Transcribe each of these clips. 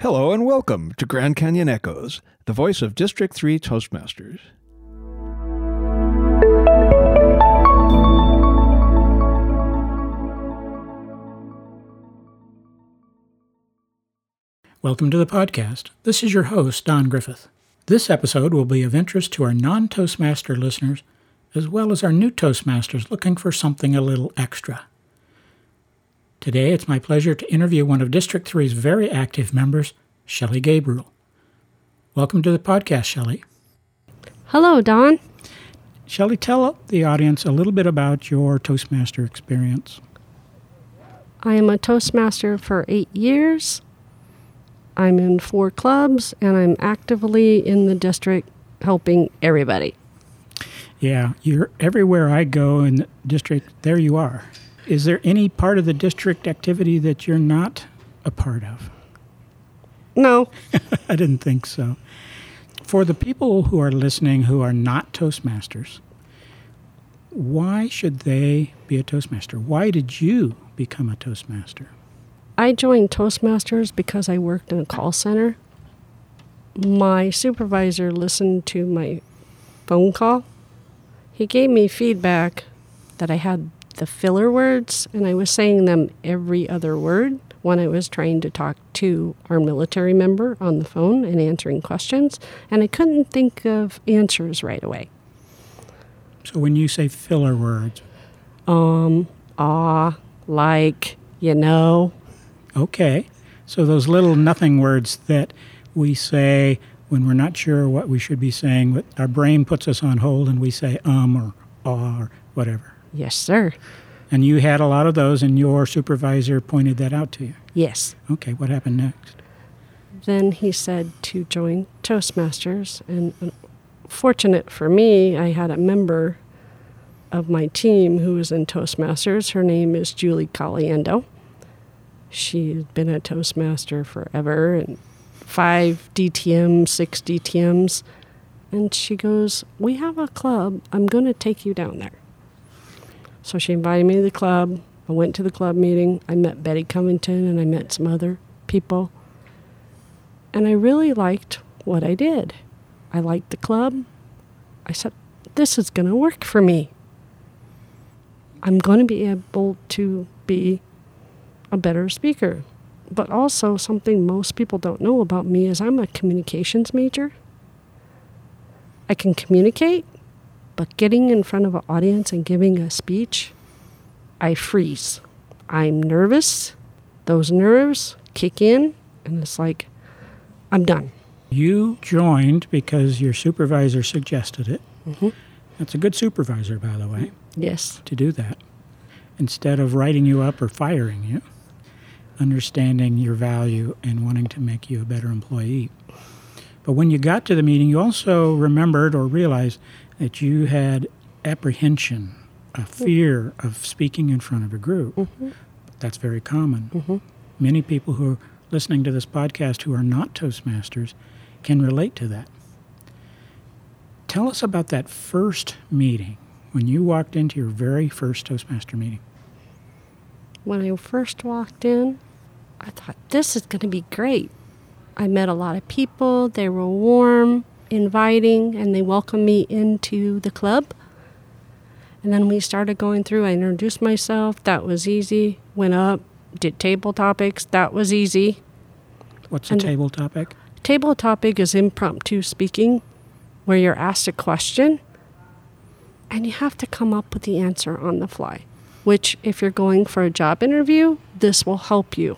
Hello and welcome to Grand Canyon Echoes, the voice of District 3 Toastmasters. Welcome to the podcast. This is your host, Don Griffith. This episode will be of interest to our non Toastmaster listeners, as well as our new Toastmasters looking for something a little extra. Today, it's my pleasure to interview one of District 3's very active members, Shelley Gabriel. Welcome to the podcast, Shelley. Hello, Don. Shelley, tell the audience a little bit about your Toastmaster experience. I am a Toastmaster for eight years. I'm in four clubs and I'm actively in the district helping everybody. Yeah, you're everywhere I go in the district, there you are. Is there any part of the district activity that you're not a part of? No. I didn't think so. For the people who are listening who are not Toastmasters, why should they be a Toastmaster? Why did you become a Toastmaster? I joined Toastmasters because I worked in a call center. My supervisor listened to my phone call. He gave me feedback that I had the filler words and I was saying them every other word when I was trying to talk to our military member on the phone and answering questions, and I couldn't think of answers right away. So when you say filler words, Um, ah, like, you know, okay. So those little nothing words that we say when we're not sure what we should be saying, but our brain puts us on hold and we say um or ah or whatever. Yes, sir. And you had a lot of those, and your supervisor pointed that out to you. Yes. Okay, what happened next? Then he said to join Toastmasters, and uh, fortunate for me, I had a member of my team who was in Toastmasters. Her name is Julie Caliendo. She's been a Toastmaster forever, and five DTMs, six DTMs. And she goes, We have a club. I'm going to take you down there. So she invited me to the club. I went to the club meeting. I met Betty Covington and I met some other people. And I really liked what I did. I liked the club. I said, This is going to work for me. I'm going to be able to be a better speaker. But also, something most people don't know about me is I'm a communications major. I can communicate, but getting in front of an audience and giving a speech, I freeze. I'm nervous. Those nerves kick in, and it's like, I'm done. You joined because your supervisor suggested it. Mhm. That's a good supervisor, by the way, Yes. to do that. Instead of writing you up or firing you, understanding your value and wanting to make you a better employee. But when you got to the meeting, you also remembered or realized that you had apprehension, a mm-hmm. fear of speaking in front of a group. Mm-hmm. That's very common. Mm-hmm. Many people who are listening to this podcast who are not Toastmasters can relate to that. Tell us about that first meeting when you walked into your very first Toastmaster meeting. When I first walked in, I thought, this is going to be great. I met a lot of people. They were warm, inviting, and they welcomed me into the club. And then we started going through. I introduced myself. That was easy. Went up, did table topics. That was easy. What's a table topic? Table topic is impromptu speaking, where you're asked a question and you have to come up with the answer on the fly. Which, if you're going for a job interview, this will help you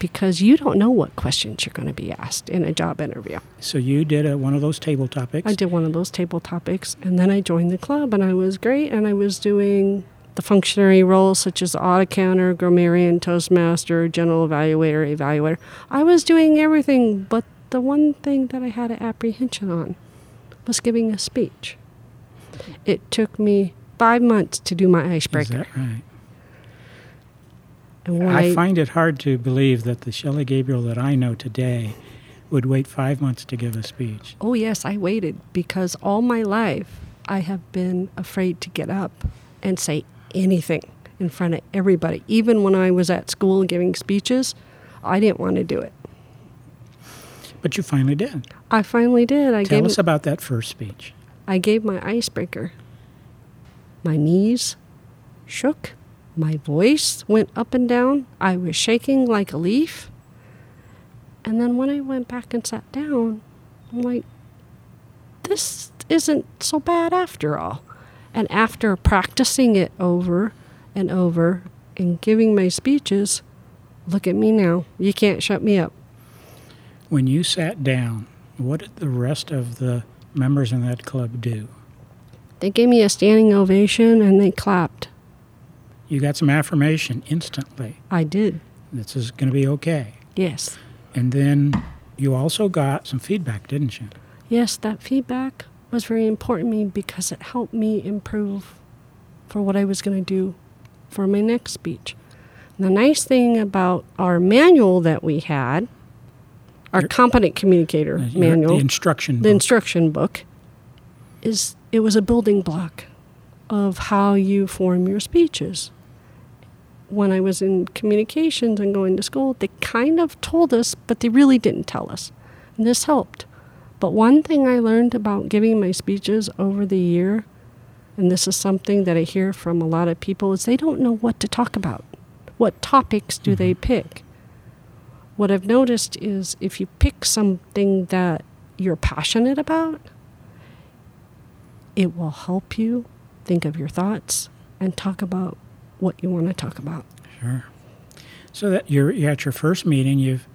because you don't know what questions you're going to be asked in a job interview. So you did a, one of those table topics. I did one of those table topics and then I joined the club and I was great and I was doing the functionary roles such as audit counter, grammarian, toastmaster, general evaluator, evaluator. I was doing everything, but the one thing that I had an apprehension on was giving a speech. It took me five months to do my Is icebreaker. that right? I find it hard to believe that the Shelley Gabriel that I know today would wait five months to give a speech. Oh, yes, I waited because all my life I have been afraid to get up and say anything in front of everybody. Even when I was at school giving speeches, I didn't want to do it. But you finally did. I finally did. I Tell gave us about that first speech. I gave my icebreaker. My knees shook. My voice went up and down. I was shaking like a leaf. And then when I went back and sat down, I'm like, this isn't so bad after all. And after practicing it over and over and giving my speeches, look at me now. You can't shut me up. When you sat down, what did the rest of the members in that club do? They gave me a standing ovation and they clapped. You got some affirmation instantly. I did. This is going to be okay. Yes. And then you also got some feedback, didn't you? Yes, that feedback was very important to me because it helped me improve for what I was going to do for my next speech. The nice thing about our manual that we had, our Your- competent communicator Uh, your- manual, The instruction. the book. instruction book, is it was a building block of how you form your speeches. When I was in communications and going to school, they kind of told us, but they really didn't tell us. And this helped. But one thing I learned about giving my speeches over the year, and this is something that I hear from a lot of people, is they don't know what to talk about. What topics do they mm-hmm. pick? What I've noticed is if you pick something that you're passionate about, it will help you think of your thoughts and talk about what you want to talk about. Sure. So that you're, you're at your first meeting, you've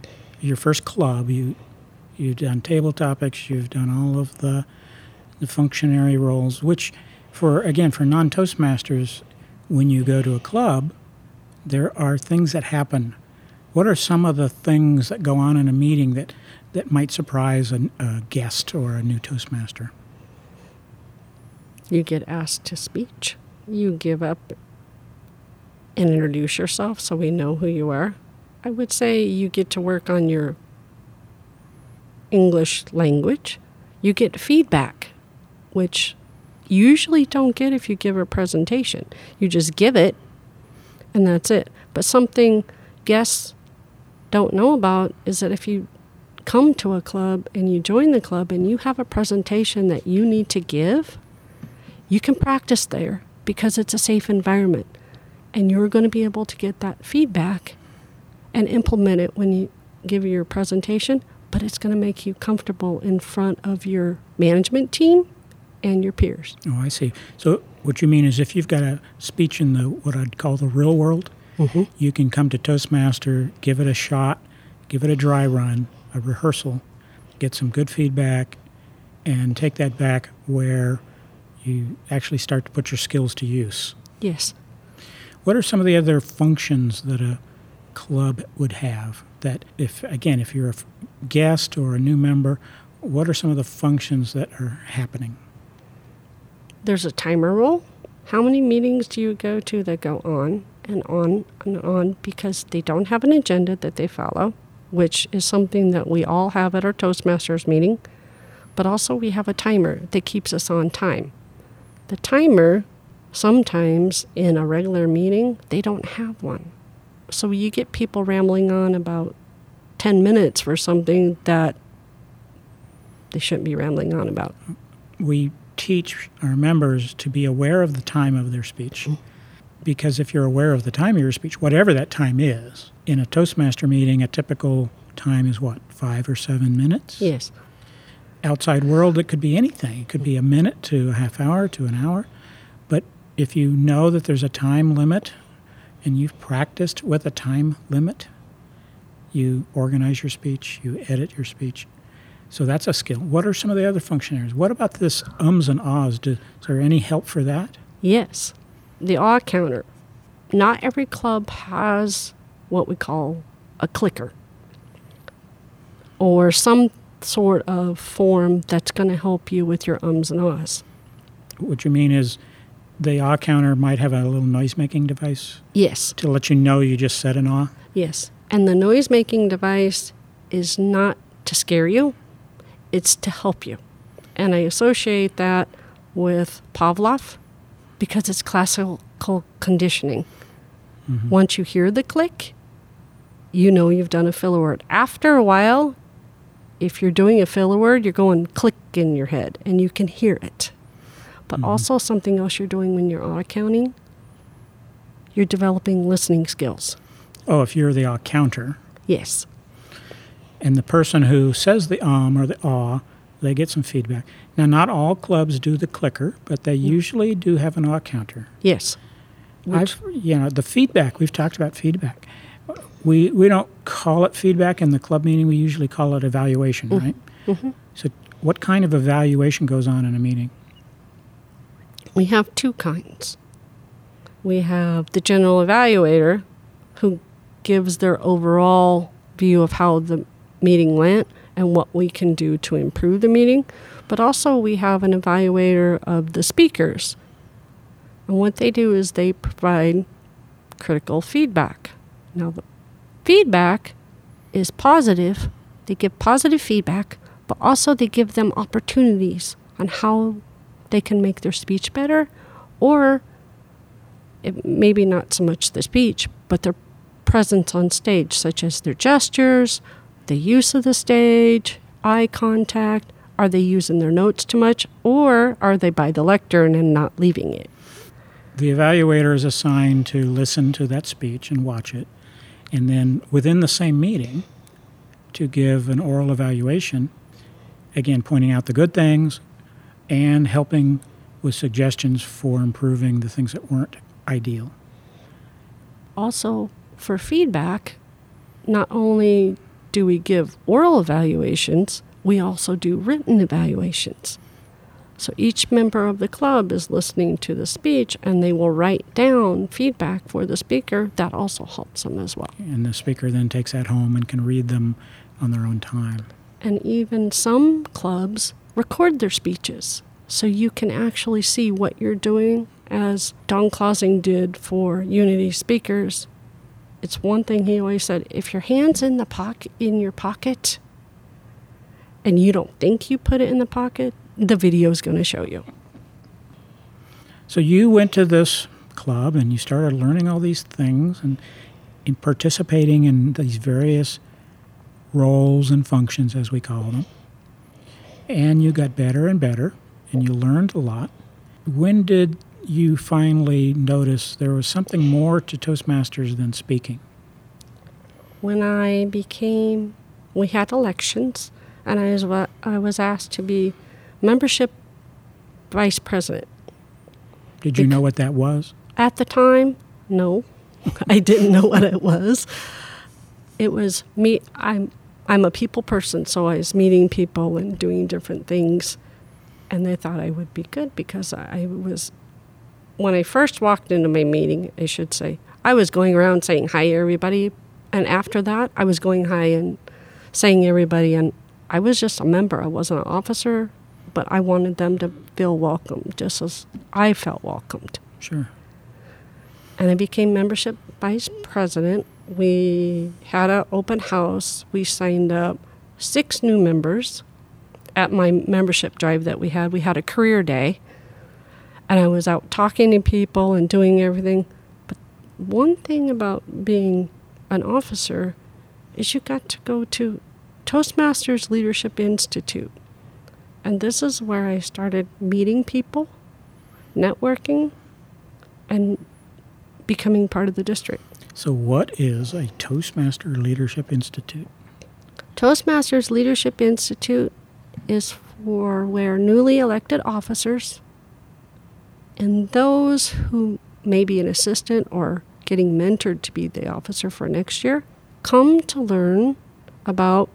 your first club, you you've done table topics, you've done all of the the functionary roles, which for again for non Toastmasters, when you go to a club, there are things that happen. What are some of the things that go on in a meeting that, that might surprise a, a guest or a new Toastmaster? You get asked to speech. You give up and introduce yourself so we know who you are. I would say you get to work on your English language. You get feedback, which you usually don't get if you give a presentation. You just give it and that's it. But something guests don't know about is that if you come to a club and you join the club and you have a presentation that you need to give, you can practice there because it's a safe environment. And you're going to be able to get that feedback and implement it when you give your presentation, but it's going to make you comfortable in front of your management team and your peers. Oh, I see. So what you mean is if you've got a speech in the what I'd call the real world, mm-hmm. you can come to Toastmaster, give it a shot, give it a dry run, a rehearsal, get some good feedback, and take that back where you actually start to put your skills to use. Yes. What are some of the other functions that a club would have that if again if you're a guest or a new member, what are some of the functions that are happening? There's a timer rule. How many meetings do you go to that go on and on and on because they don't have an agenda that they follow, which is something that we all have at our Toastmasters meeting, but also we have a timer that keeps us on time. The timer, sometimes in a regular meeting, they don't have one. So you get people rambling on about 10 minutes for something that they shouldn't be rambling on about. we teach our members to be aware of the time of their speech. Mm-hmm. Because if you're aware of the time of your speech, whatever that time is, in a Toastmaster meeting, a typical time is what, five or seven minutes? Yes. Outside world, it could be anything. It could be a minute to a half hour to an hour. If you know that there's a time limit and you've practiced with a time limit, you organize your speech, you edit your speech, so that's a skill. What are some of the other functionaries? What about this ums and ahs? Do, is there any help for that? Yes. The awe counter. Not every club has what we call a clicker or some sort of form that's going to help you with your ums and ahs. What you mean is the ah counter might have a little noise making device Yes, to let you know you just said an ah. yes. And the noise making device is not to scare you, it's to help you. And I associate that with Pavlov because it's classical conditioning. Once you hear the click, you know you've done a filler word. After a while, if you're doing a filler word, you're going click in your head and you can hear it. But Mhm. also, something else you're doing when you're audit counting, you're developing listening skills. Oh, if you're the aw counter, Yes. and the person who says the um or the ah, they get some feedback. Now, not all clubs do the clicker, but they usually do have an ah counter. Yes. Which- I've, you know, the feedback, we've talked about feedback. We, we don't call it feedback in the club meeting, we usually call it evaluation, right? Mm-hmm. So, what kind of evaluation goes on in a meeting? We have two kinds. We have the general evaluator who gives their overall view of how the meeting went and what we can do to improve the meeting. But also, we have an evaluator of the speakers. And what they do is they provide critical feedback. Now, the feedback is positive, they give positive feedback, but also they give them opportunities on how they can make their speech better, or it, maybe not so much the speech, but their presence on stage, such as their gestures, the use of the stage, eye contact. Are they using their notes too much, or are they by the lectern and not leaving it? The evaluator is assigned to listen to that speech and watch it, and then within the same meeting, to give an oral evaluation, again, pointing out the good things and helping with suggestions for improving the things that weren't ideal. also for feedback, not only do we give oral evaluations, we also do written evaluations. So each member of the club is listening to the speech and they will write down feedback for the speaker. That also helps them as well. And the speaker then takes that home and can read them on their own time. And even some clubs record their speeches so you can actually see what you're doing, as Don Clausing did for Unity speakers. It's one thing he always said: if your hand's in the pocket in your pocket, and you don't think you put it in the pocket, the video's going to show you. So you went to this club and you started learning all these things and in participating in these various roles and functions, as we call them. And you got better and better and you learned a lot. When did you finally notice there was something more to Toastmasters than speaking? When I became, we had elections, and I was I was asked to be membership vice president. Did you Bec- know what that was? At the time, no, I didn't know what it was. It was me. I'm I'm a people person, so I was meeting people and doing different things, and they thought I would be good because I was. When I first walked into my meeting, I should say, I was going around saying hi everybody, and after that, I was going hi and saying everybody, and I was just a member. I wasn't an officer, but I wanted them to feel welcome, just as I felt welcomed Sure. and I became membership vice president. We had an open house. We signed up six new members at my membership drive that we had. We had a career day, and I was out talking to people and doing everything. But one thing about being an officer is you got to go to Toastmasters Leadership Institute. And this is where I started meeting people, networking, and becoming part of the district. So, what is a Toastmaster Leadership Institute? Toastmasters Leadership Institute is for where newly elected officers and those who may be an assistant or getting mentored to be the officer for next year come to learn about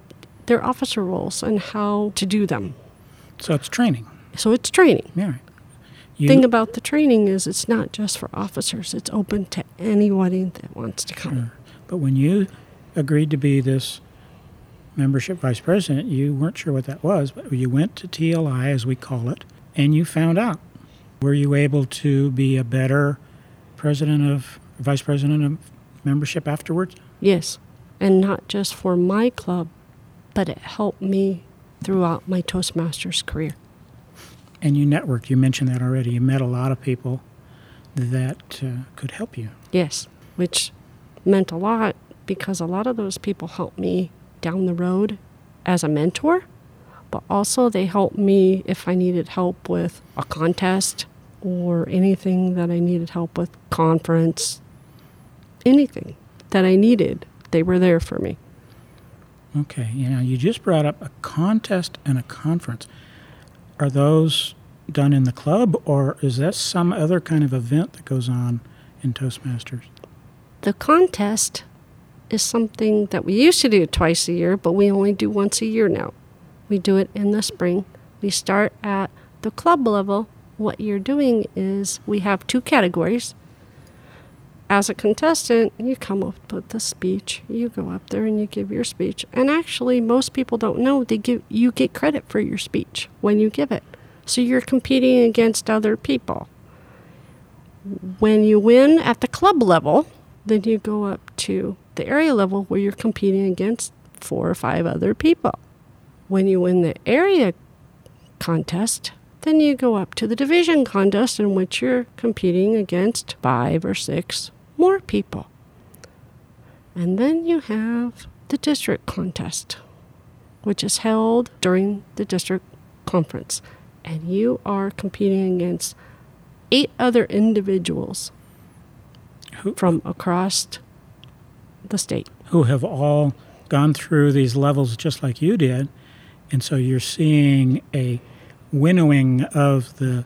their officer roles and how to do them. So, it's training. So it's training. Yeah. You, thing about the training is it's not just for officers, it's open to anybody that wants to come. Sure. But when you agreed to be this membership vice president, you weren't sure what that was, but you went to TLI, as we call it, and you found out. Were you able to be a better president of, vice president of membership afterwards? Yes. And not just for my club, but it helped me throughout my Toastmasters career. And you networked. You mentioned that already. You met a lot of people that uh, could help you. Yes. Which meant a lot because a lot of those people helped me down the road as a mentor, but also they helped me if I needed help with a contest or anything that I needed help with, conference, anything that I needed. They were there for me. Okay, you know, you just brought up a contest and a conference. Are those done in the club, or is that some other kind of event that goes on in Toastmasters? The contest is something that we used to do twice a year, but we only do once a year now. We do it in the spring. We start at the club level. What you're doing is we have two categories. As a contestant, you come up with the speech. You go up there and you give your speech. And actually, most people don't know they give you get credit for your speech when you give it. So you're competing against other people. When you win at the club level, then you go up to the area level where you're competing against four or five other people. When you win the area contest, then you go up to the division contest in which you're competing against five or six more people. And then you have the district contest, which is held during the district conference. And you are competing against eight other individuals Who, from across the state. who have all gone through these levels just like you did, and so you're seeing a winnowing of the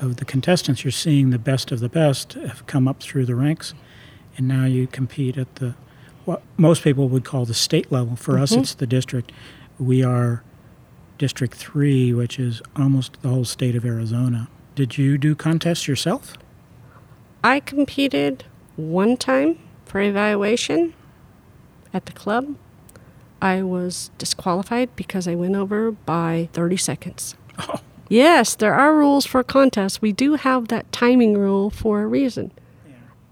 of the contestants. You're seeing the best of the best have come up through the ranks, and now you compete at the what most people would call the state level. For us, Mhm. it's the district. We are District Three, which is almost the whole state of Arizona. Did you do contests yourself? I competed one time for evaluation at the club. I was disqualified because I went over by 30 seconds. Oh. Yes, there are rules for contests. We do have that timing rule for a reason.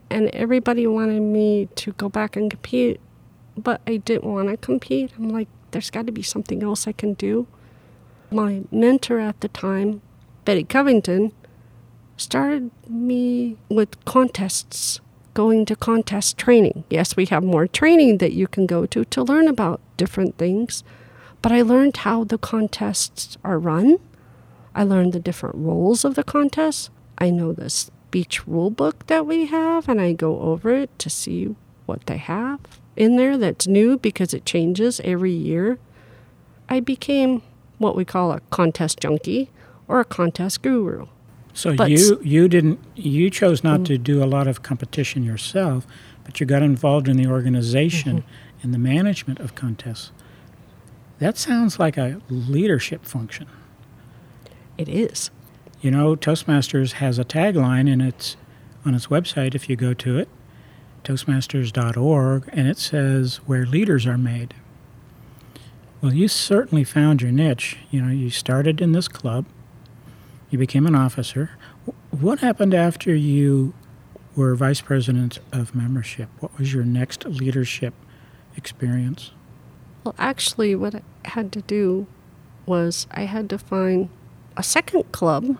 And everybody wanted me to go back and compete, but I didn't want to compete. I'm like, there's got to be something else I can do. My mentor at the time, Betty Covington, started me with contests, going to contest training. Yes, we have more training that you can go to to learn about different things, but I learned how the contests are run. I learned the different roles of the contests. I know the speech rule book that we have, and I go over it to see what they have in there that's new because it changes every year. I became what we call a contest junkie or a contest guru. So But- you you didn't you chose not to mm-hmm. do a lot of competition yourself, but you got involved in the organization mm-hmm. and the management of contests. That sounds like a leadership function. It is. You know, Toastmasters has a tagline and it's on its website if you go to it, toastmasters.org, and it says where leaders are made. Well, you certainly found your niche. You know, you started in this club, you became an officer. What happened after you were vice president of membership? What was your next leadership experience? Well, actually, what I had to do was I had to find a second club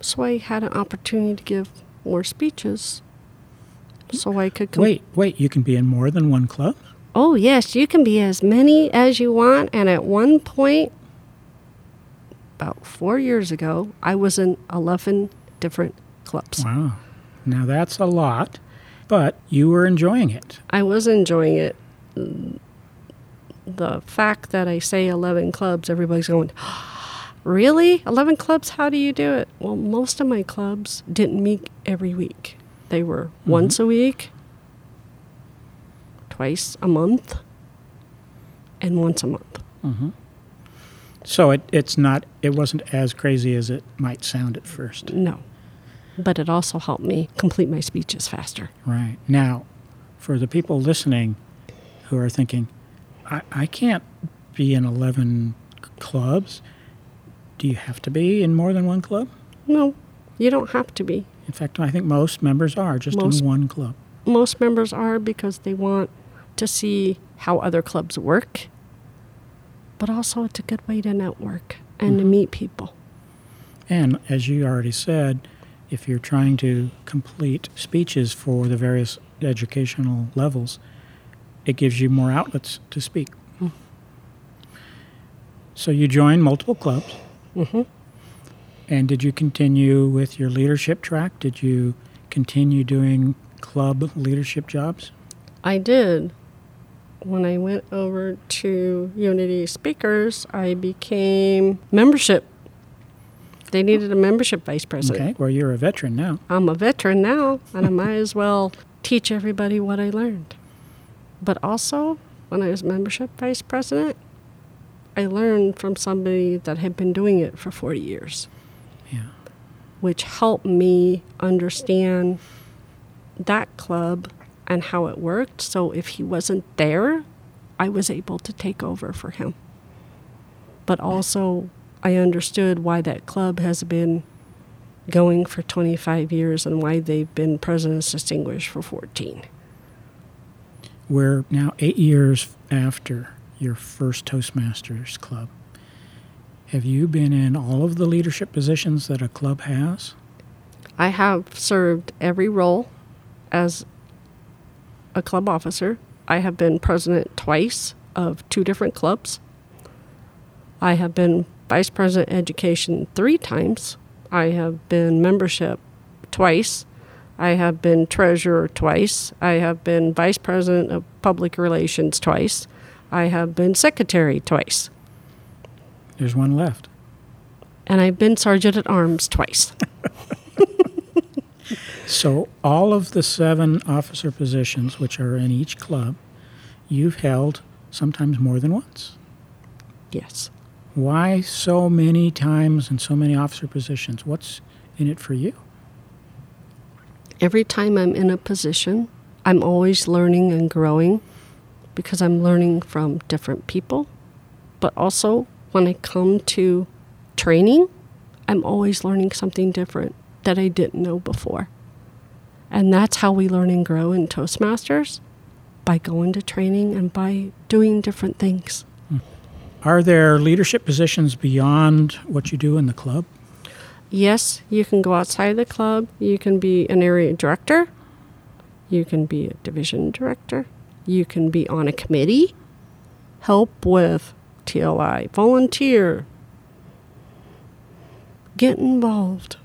so I had an opportunity to give more speeches so I could com- Wait, wait, you can be in more than one club? Oh, yes, you can be as many as you want. And at one point, about four years ago, I was in 11 different clubs. Wow. Now that's a lot, but you were enjoying it. I was enjoying it. The fact that I say 11 clubs, everybody's going, Really? 11 clubs? How do you do it? Well, most of my clubs didn't meet every week. They were mm-hmm. once a week, twice a month, and once a month. Mm-hmm. So it, it's not it wasn't as crazy as it might sound at first. No. But it also helped me complete my speeches faster. Right. Now, for the people listening who are thinking, I, I can't be in 11 clubs, do you have to be in more than one club? No, you don't have to be. In fact, I think most members are just Most- in one club. Most members are because they want to see how other clubs work, but also it's a good way to network and to mm-hmm. meet people. And as you already said, if you're trying to complete speeches for the various educational levels, it gives you more outlets to speak. Hmm. So you join multiple clubs. Hmm And did you continue with your leadership track? Did you continue doing club leadership jobs? I did. When I went over to Unity Speakers, I became membership. They needed a membership vice president. Okay, well, you're a veteran now. I'm a veteran now, and I might as well teach everybody what I learned. But also, when I was membership vice president, I learned from somebody that had been doing it for 40 years, Yeah. which helped me understand that club and how it worked. So if he wasn't there, I was able to take over for him. But also, I understood why that club has been going for 25 years and why they've been President's Distinguished for 14. We're now eight years after your first Toastmasters club. Have you been in all of the leadership positions that a club has? I have served every role as a club officer. I have been president twice of two different clubs. I have been vice president education three times. I have been membership twice. I have been treasurer twice. I have been vice president of public relations twice. I have been secretary twice. There's one left. And I've been sergeant at arms twice. So, all of the seven officer positions, which are in each club, you've held sometimes more than once. yes. Why so many times and so many officer positions? What's in it for you? every time I'm in a position, I'm always learning and growing because I'm learning from different people. But also, when I come to training, I'm always learning something different that I didn't know before. And that's how we learn and grow in Toastmasters by going to training and by doing different things. Hmm. Are there leadership positions beyond what you do in the club? Yes, you can go outside the club. You can be an area director. You can be a division director. You can be on a committee, help with TLI, volunteer, get involved,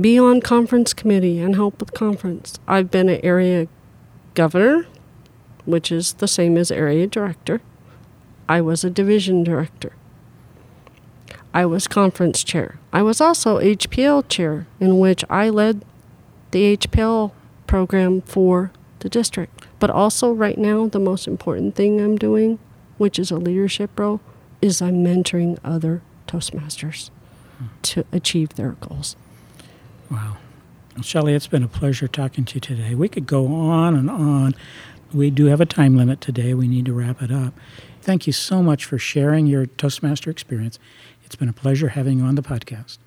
be on conference committee and help with conference. I've been an area governor, which is the same as area director. I was a division director. I was conference chair. I was also HPL chair, in which I led the HPL program for the district. But also, right now, the most important thing I'm doing, which is a leadership role, is I'm mentoring other Toastmasters to achieve their goals. Wow. Well, Shelley, it's been a pleasure talking to you today. We could go on and on. We do have a time limit today. We need to wrap it up. Thank you so much for sharing your Toastmaster experience. It's been a pleasure having you on the podcast.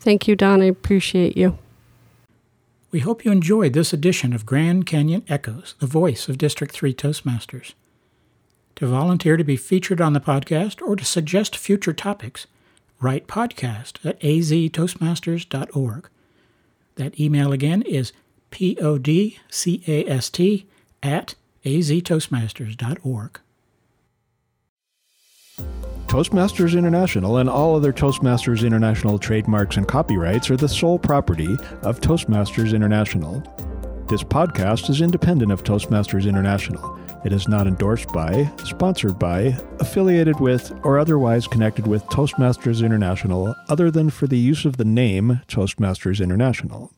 Thank you, Don. I appreciate you. We hope you enjoyed this edition of Grand Canyon Echoes, the voice of District 3 Toastmasters. To volunteer to be featured on the podcast or to suggest future topics, write podcast at aztoastmasters.org. That email again is podcast at aztoastmasters.org. Toastmasters International and all other Toastmasters International trademarks and copyrights are the sole property of Toastmasters International. This podcast is independent of Toastmasters International. It is not endorsed by, sponsored by, affiliated with, or otherwise connected with Toastmasters International other than for the use of the name Toastmasters International.